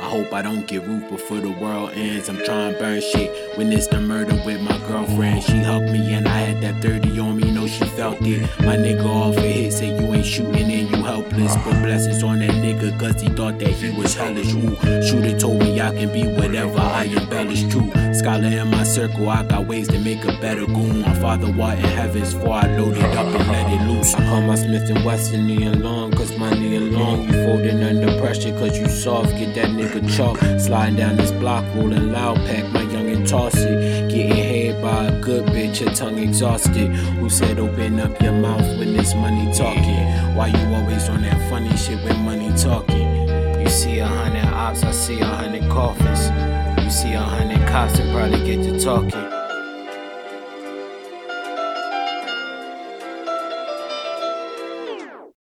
I hope I don't get root before the world ends. I'm trying to burn shit. Witness the murder with my girlfriend. She hugged me and I had that 30 on me. Know she felt it. My nigga off a hit, say you ain't shooting Put blessings on that nigga cause he thought that he was hellish. Ooh, shooter told me I can be whatever I embellish. True, scholar in my circle, I got ways to make a better goon. My father what in heavens for I loaded up and let it loose. I call my Smith and Wesson knee long cause my knee long. You folding under pressure cause you soft. Get that nigga chalk. Sliding down this block, rolling loud pack, my young and toss it. Getting head by a good bitch, her tongue exhausted. Who said open up your mouth when this money talking? Why you always on that funny shit with money talking? You see a hundred ops, I see a hundred coffins. You see a hundred cops that probably get to talking.